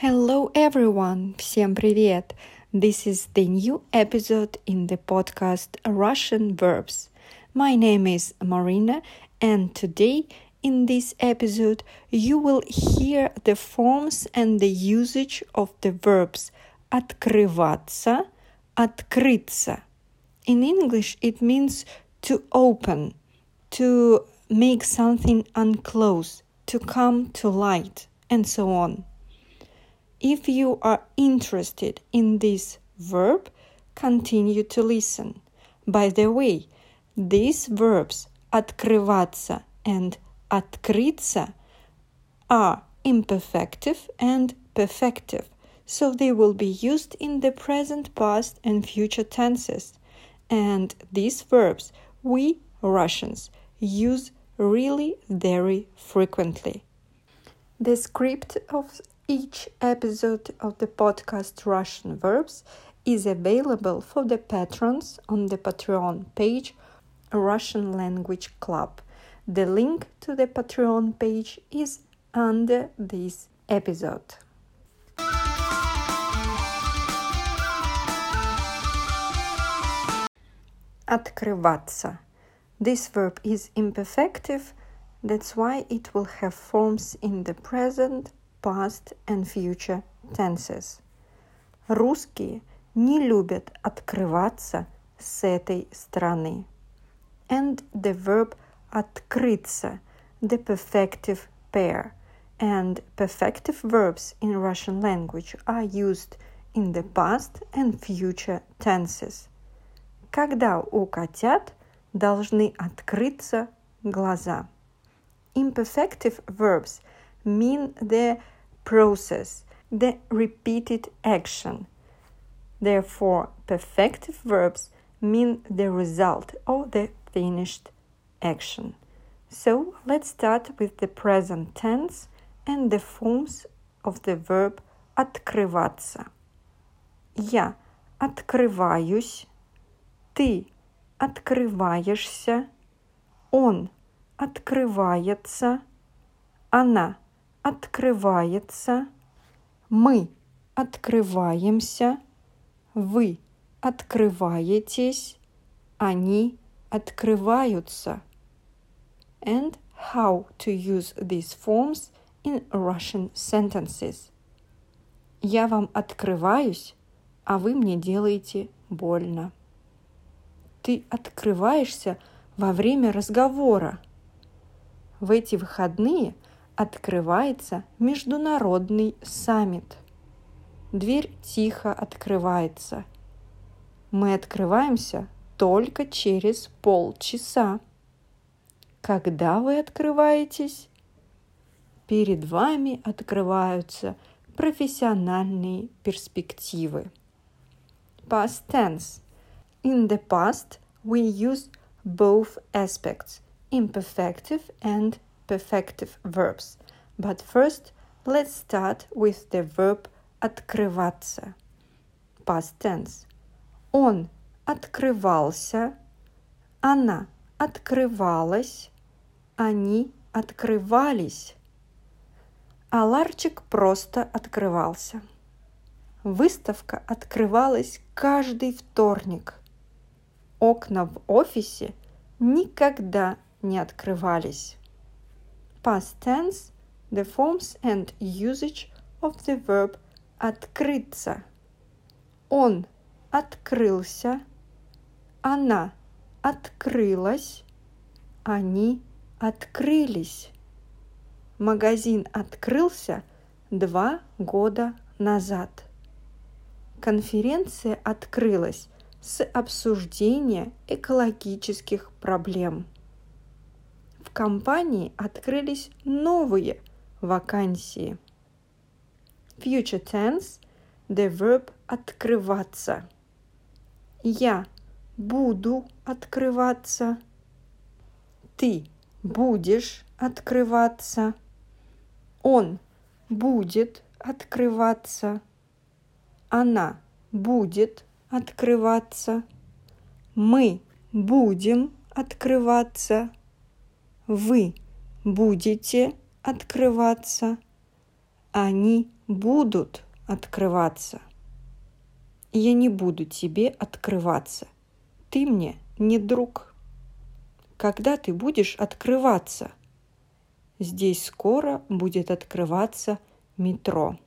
Hello everyone! Всем привет! This is the new episode in the podcast Russian Verbs. My name is Marina and today in this episode you will hear the forms and the usage of the verbs открываться, открыться. In English it means to open, to make something unclose, to come to light, and so on. If you are interested in this verb, continue to listen. By the way, these verbs открываться and открыться are imperfective and perfective, so they will be used in the present, past, and future tenses. And these verbs we Russians use really very frequently. The script of each episode of the podcast Russian Verbs is available for the patrons on the Patreon page Russian Language Club. The link to the Patreon page is under this episode. Открываться. This verb is imperfective, that's why it will have forms in the present, past and future tenses. Русские не любят открываться с этой страны. And the verb открыться, the perfective pair. And perfective verbs in Russian language are used in the past and future tenses. Когда у котят должны открыться глаза. Imperfective verbs mean the process, the repeated action. Therefore, perfective verbs mean the result or the finished action. So let's start with the present tense and the forms of the verb открываться. Я открываюсь, ты открываешься, он открывается, она открывается, мы открываемся, вы открываетесь, они открываются. And how to use these forms in Russian sentences. Я вам открываюсь, а вы мне делаете больно. Ты открываешься во время разговора. В эти выходные – открывается международный саммит. Дверь тихо открывается. Мы открываемся только через полчаса. Когда вы открываетесь? Перед вами открываются профессиональные перспективы. Past tense. In the past, we use both aspects, imperfective and perfective verbs. But first, let's start with the verb открываться. Past tense. Он открывался, она открывалась, они открывались. А просто открывался. Выставка открывалась каждый вторник. Окна в офисе никогда не открывались past tense, the forms and usage of the verb открыться. Он открылся, она открылась, они открылись. Магазин открылся два года назад. Конференция открылась с обсуждения экологических проблем в компании открылись новые вакансии. Future tense – the verb открываться. Я буду открываться. Ты будешь открываться. Он будет открываться. Она будет открываться. Мы будем открываться вы будете открываться, Они будут открываться. Я не буду тебе открываться. Ты мне не друг. Когда ты будешь открываться? Здесь скоро будет открываться метро.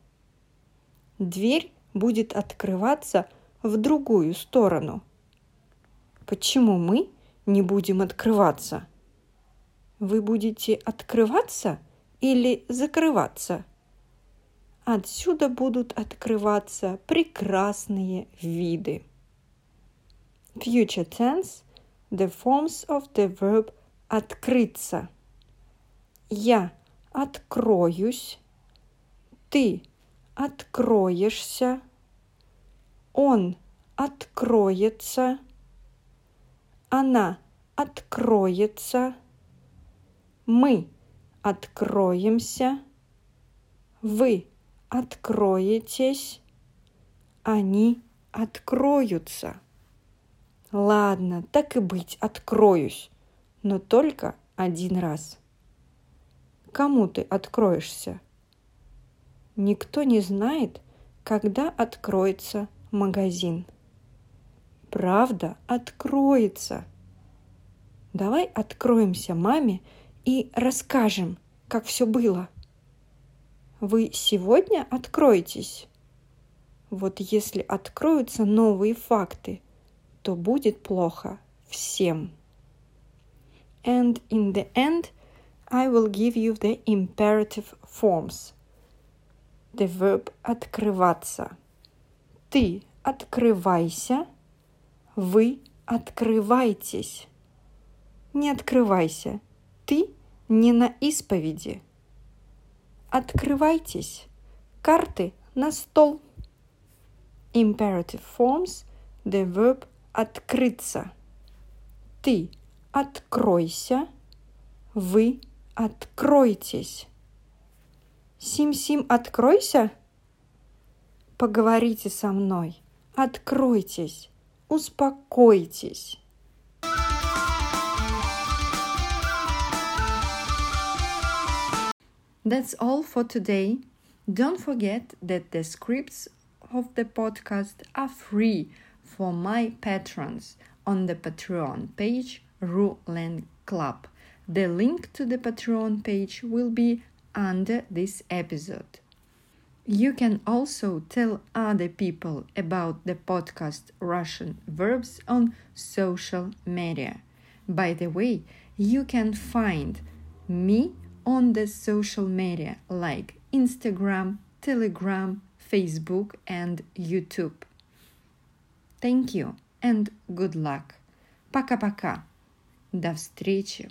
Дверь будет открываться в другую сторону. Почему мы не будем открываться? Вы будете открываться или закрываться? Отсюда будут открываться прекрасные виды. Future tense – the forms of the verb открыться. Я откроюсь, ты откроешься, он откроется, она откроется, мы откроемся, вы откроетесь, они откроются. Ладно, так и быть, откроюсь, но только один раз. Кому ты откроешься? Никто не знает, когда откроется магазин. Правда откроется. Давай откроемся маме и расскажем, как все было. Вы сегодня откроетесь? Вот если откроются новые факты, то будет плохо всем. And in the end, I will give you the imperative forms. The verb открываться. Ты открывайся, вы открывайтесь. Не открывайся, ты не на исповеди. Открывайтесь. Карты на стол. Imperative forms the verb открыться. Ты откройся, вы откройтесь. Сим-сим, откройся. Поговорите со мной. Откройтесь. Успокойтесь. That's all for today. Don't forget that the scripts of the podcast are free for my patrons on the Patreon page Ruland Club. The link to the Patreon page will be under this episode. You can also tell other people about the podcast Russian Verbs on social media. By the way, you can find me on the social media like Instagram, Telegram, Facebook, and YouTube. Thank you and good luck. Пока-пока. До встречи.